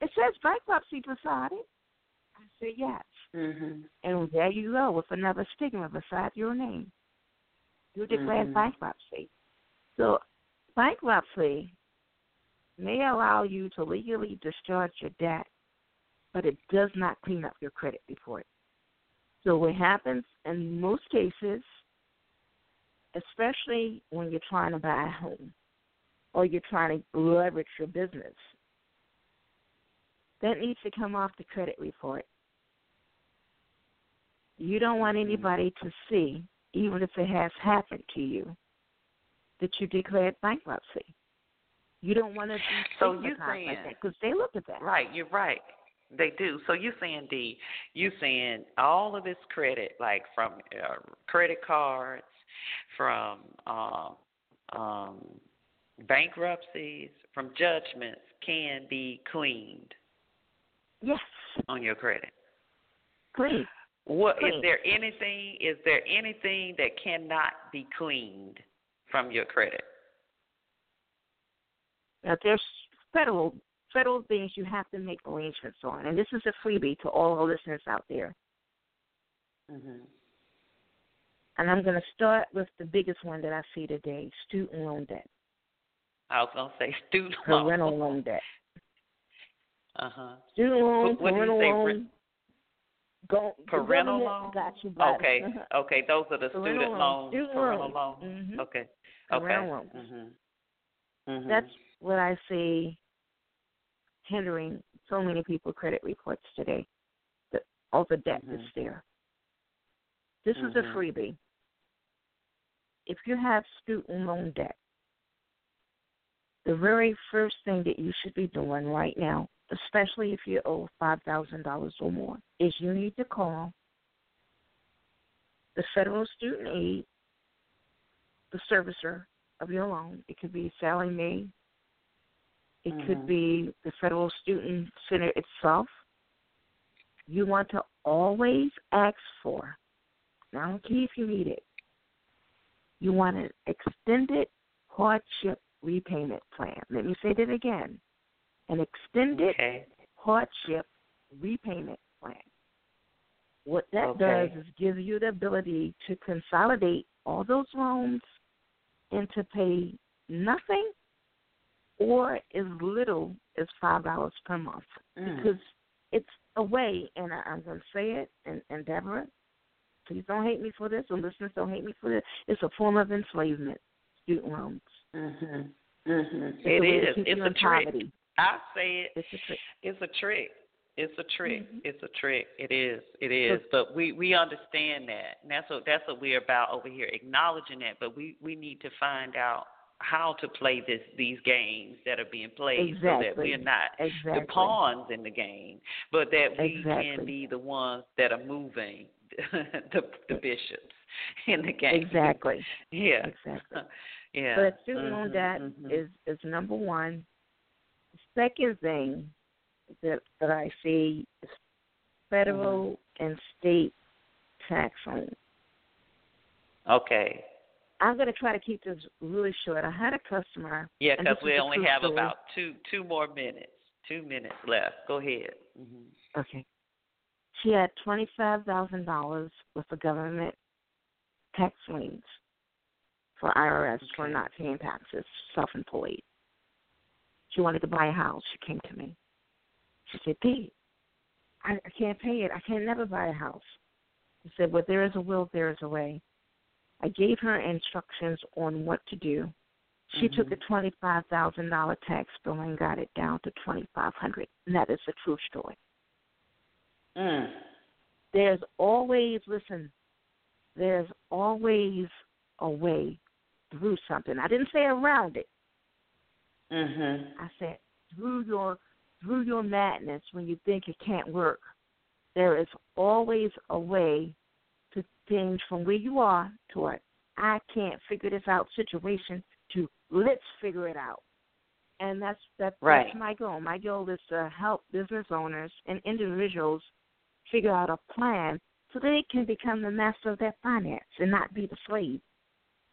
It says bankruptcy beside it." I said, "Yes." Mhm. And there you go with another stigma beside your name. You declared Mhm. bankruptcy. So bankruptcy may allow you to legally discharge your debt, but it does not clean up your credit report. So what happens in most cases, especially when you're trying to buy a home or you're trying to leverage your business, that needs to come off the credit report. You don't want Mm-hmm. anybody to see, even if it has happened to you, that you declared bankruptcy. You don't want to be So you stigmatized like saying- that because they look at that. Right, you're right. They do. So you saying D, you saying all of this credit, like from uh, credit cards, from um, um, bankruptcies, from judgments, can be cleaned Yes, on your credit. clean. What is Clean. there anything? Is there anything that cannot be cleaned from your credit? Now there's federal federal things you have to make arrangements on, and this is a freebie to all our listeners out there. hmm And I'm going to start with the biggest one that I see today: student loan debt, I was gonna say student loan. parental loan debt. Uh huh. Student loan, What- what do you say, loan. re- Go, Parental loan? Got you Okay, okay, those are the Parental student loan. loans, Student parental loan. loans. Mhm. Okay, okay. Parental. Mhm. Mhm. That's what I see hindering so many people credit reports today. The, all the debt Mhm. is there. This is a Mhm. freebie. If you have student loan debt, the very first thing that you should be doing right now especially if you owe $5,000 or more, is you need to call the federal student aid, the servicer of your loan. It could be Sallie Mae. It mm-hmm. could be the Federal Student Center itself. You want to always ask for, I don't care if you need it, you want an extended hardship repayment plan. Let me say that again an extended okay. hardship repayment plan. What that okay. does is give you the ability to consolidate all those loans and to pay nothing or as little as five dollars per month mm. because it's a way and I, am going to say it and, and Deborah please don't hate me for this or listeners don't hate me for this it's a form of enslavement student loans mhm mhm it is it's a trick poverty. I say it it's a trick it's a trick it's a trick. Mm-hmm. It's a trick. It is. It is. But we we understand that. And that's what that's what we're about over here, acknowledging that. But we we need to find out how to play this these games that are being played exactly. so that we're not exactly. the pawns in the game, but that we exactly. can be the ones that are moving the the bishops in the game. Exactly. Yeah. Exactly. yeah. But student mm-hmm, loan debt mm-hmm. is is number one. Second thing that that I see is federal mm-hmm. and state tax loans. Okay. I'm going to try to keep this really short. I had a customer. Yeah, because we only have story. about two two more minutes. Two minutes left. Go ahead. Mm-hmm. Okay. She had twenty five thousand dollars with the government tax liens for IRS okay. for not paying taxes, self employed. She wanted to buy a house. She came to me. She said, Pete, I, I can't pay it. I can't never buy a house. I said, Well, there is a will, there is a way. I gave her instructions on what to do. She mm-hmm. took a twenty-five thousand dollar tax bill and got it down to twenty-five hundred. And that is a true story. Mm. There's always listen. There's always a way through something. I didn't say around it. Mhm. I said through your through your madness when you think it can't work. There is always a way to change from where you are to a I can't figure this out situation to let's figure it out. And that's that's, right. that's my goal. My goal is to help business owners and individuals figure out a plan so they can become the master of their finance and not be the slave,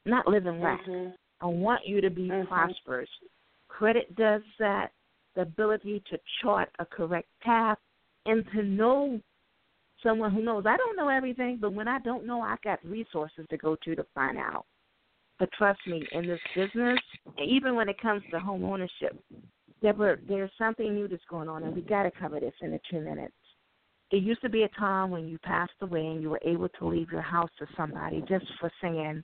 not live in lack. Mm-hmm. I want you to be mm-hmm. prosperous. Credit does that. The ability to chart a correct path and to know someone who knows. I don't know everything, but when I don't know, I got resources to go to to find out. But trust me, in this business, even when it comes to home ownership, Deborah, there's something new that's going on, and we got to cover this in the two minutes. It used to be a time when you passed away and you were able to leave your house to somebody just for saying,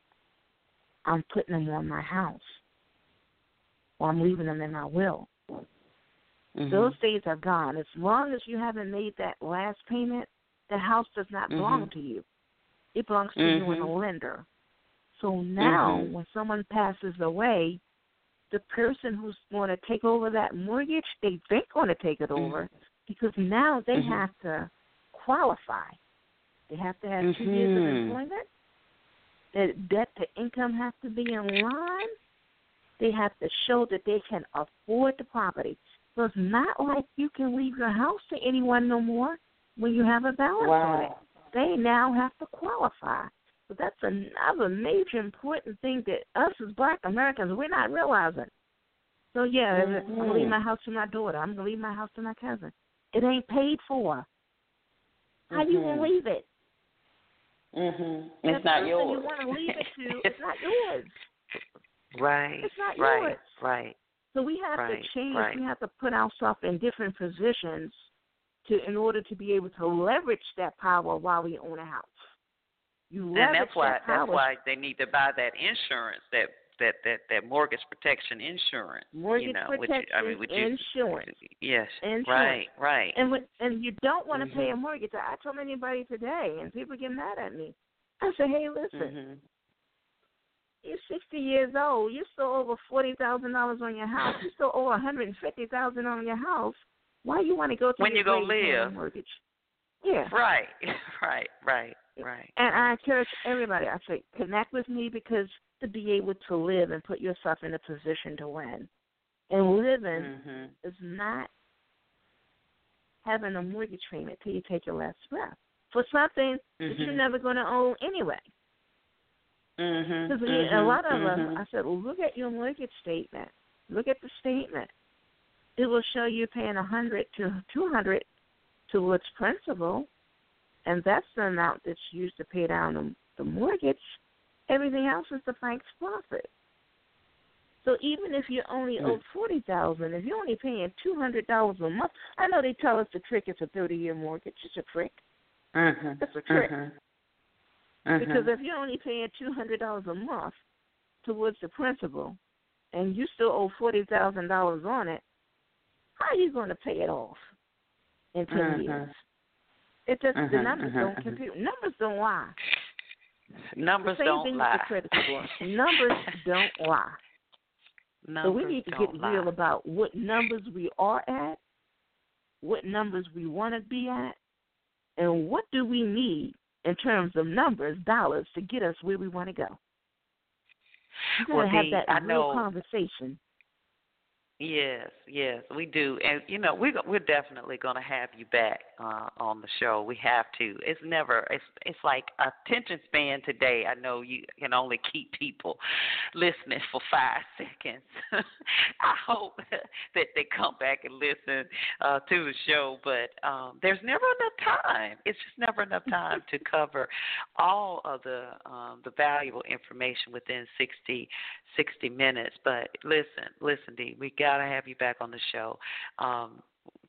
I'm putting them on my house, or I'm leaving them in my will. Mm-hmm. Those days are gone. As long as you haven't made that last payment, the house does not belong mm-hmm. to you. It belongs to mm-hmm. you and the lender. So now, mm-hmm. when someone passes away, the person who's going to take over that mortgage, they they're going to take it over Mm-hmm. because now they Mhm. have to qualify. They have to have two years of employment. The debt to income has to be in line. They have to show that they can afford the property. So it's not like you can leave your house to anyone no more when you have a balance on it. They now have to qualify. So that's another major important thing that us as black Americans we're not realizing. So yeah, I'm gonna leave Mhm. my house to my daughter. I'm gonna leave my house to my cousin. It ain't paid for. How you gonna Mhm. leave it? Mm-hmm. It's not yours. You want to leave it to? It's not yours. Right. It's not right. yours. Right. So we have Right, to change. right. We have to put ourselves in different positions to in order to be able to leverage that power while we own a house. You And leverage that's why that power. that's why they need to buy that insurance that that that that mortgage protection insurance. mortgage you know, protection, which, I mean, which you, insurance, yes, insurance. right, right. and when, and you don't want to pay Mhm. a mortgage. I told anybody today, and people get mad at me. I said, hey, listen, Mhm. you're 60 years old. You still over forty thousand dollars on your house. You still owe one hundred and fifty thousand on your house. Why you want to go to when you go live mortgage? Yeah. Right. Right. Right. Right. And I encourage everybody. I say connect with me because to be able to live and put yourself in a position to win. And living mm-hmm. is not having a mortgage payment till you take your last breath for something mm-hmm. that you're never going to own anyway. Mm-hmm. Because mm-hmm. a lot of mm-hmm. us, I said, well, look at your mortgage statement. Look at the statement. It will show you paying a hundred to two hundred towards principal, and that's the amount that's used to pay down the, the mortgage. Everything else is the bank's profit. So even if you only owe forty thousand, if you're only paying two hundred dollars a month, I know they tell us the trick is a thirty year mortgage. It's a trick. Mm-hmm. It's a trick. Mm-hmm. Because if you're only paying two hundred dollars a month towards the principal, and you still owe forty thousand dollars on it, how are you going to pay it off in 10 mm-hmm. years? It just the Mm-hmm, numbers mm-hmm, don't compute. Numbers don't lie. Numbers don't lie. with the credit score. Numbers don't lie. Numbers so we need to get lie. real about what numbers we are at, what numbers we want to be at, and what do we need in terms of numbers, dollars, to get us where we want to go. Gotta Well, have that I real know- conversation. Yes, yes, we do, and you know we're we're definitely going to have you back uh, on the show. We have to. It's never. It's it's like attention span today. I know you can only keep people listening for five seconds. I hope that they come back and listen uh, to the show, but um, there's never enough time. It's just never enough time to cover all of the um, the valuable information within 60 60 minutes. But listen, listen, Dee, we got to have you back on the show. Um,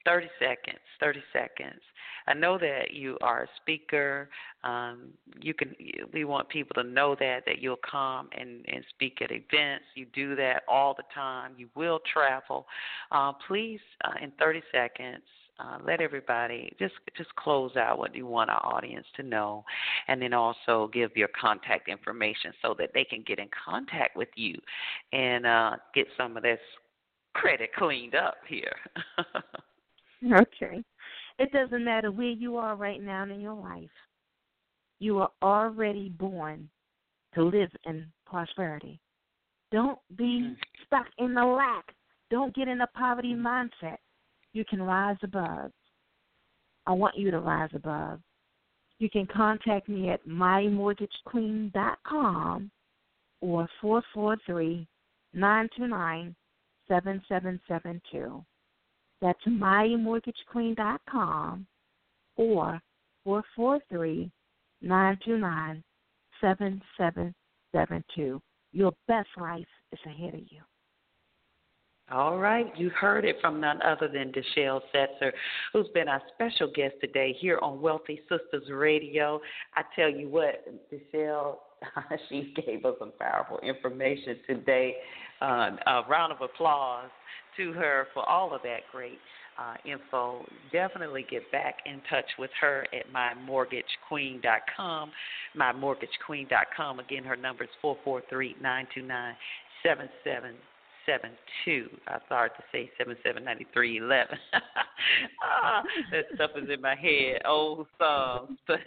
30 seconds, 30 seconds. I know that you are a speaker. Um, you can. We want people to know that that you'll come and and speak at events. You do that all the time. You will travel. Uh, please, uh, in 30 seconds, uh, let everybody just just close out what you want our audience to know, and then also give your contact information so that they can get in contact with you and uh, get some of this credit cleaned up here. Okay. It doesn't matter where you are right now in your life. You are already born to live in prosperity. Don't be stuck in the lack. Don't get in a poverty mindset. You can rise above. I want you to rise above. You can contact me at mymortgagequeen.com or 443 929 7772. That's mymortgagequeen.com or 443 929 7772. Your best life is ahead of you. All right, you heard it from none other than Deizshel Setzer, who's been our special guest today here on Wealthy Sistas Radio. I tell you what, Deizshel, she gave us some powerful information today. Uh, a round of applause to her for all of that great uh, info. Definitely get back in touch with her at mymortgagequeen.com. Mymortgagequeen.com. Again, her number is 443 929 seven two. I started to say seven seven ninety three eleven. ah, that stuff is in my head, old songs. But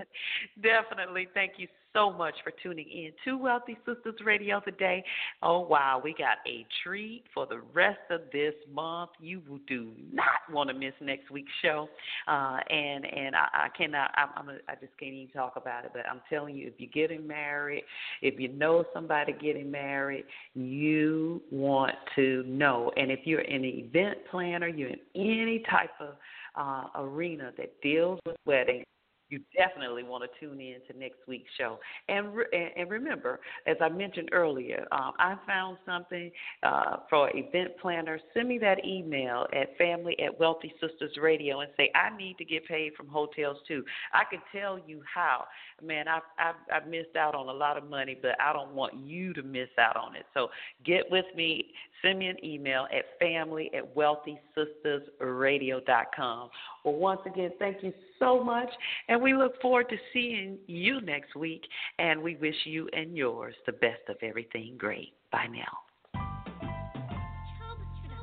definitely, thank you so much for tuning in to Wealthy Sistas Radio today. Oh wow, we got a treat for the rest of this month. You do not want to miss next week's show. Uh, and and I, I cannot. I'm, I'm a, I just can't even talk about it. But I'm telling you, if you're getting married, if you know somebody getting married, you want to know. And if you're an event planner, you're in any type of uh, arena that deals with weddings, you definitely want to tune in to next week's show. And re- and remember, as I mentioned earlier, um, I found something uh, for event planners. Send me that email at family at Wealthy Sistas Radio and say I need to get paid from hotels too. I can tell you how. Man, I've I've, I've missed out on a lot of money, but I don't want you to miss out on it. So get with me. Send me an email at family at wealthysistasradio.com. Well, once again, thank you so much, and we look forward to seeing you next week. And we wish you and yours the best of everything great. Bye now.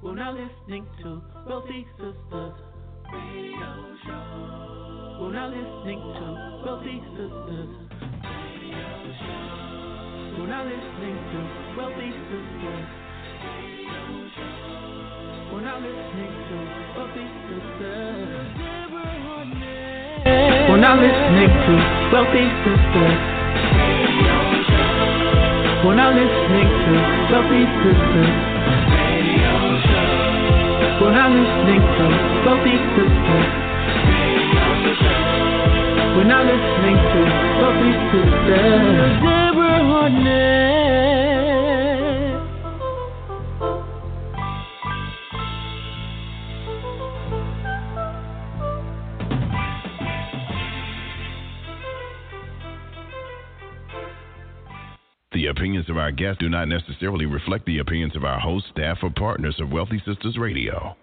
We're now listening to Wealthy Sistas We're now listening to Wealthy Sistas. We're now listening to Wealthy Sistas. We're now listening to Wealthy Sistas. We're now listening to Wealthy Sistas. We're now listening to Wealthy Sistas. We're now listening to Wealthy Sistas. We're now listening to Wealthy Sistas. Deborah Hardnett. Our guests do not necessarily reflect the opinions of our host, staff, or partners of Wealthy Sistas Radio.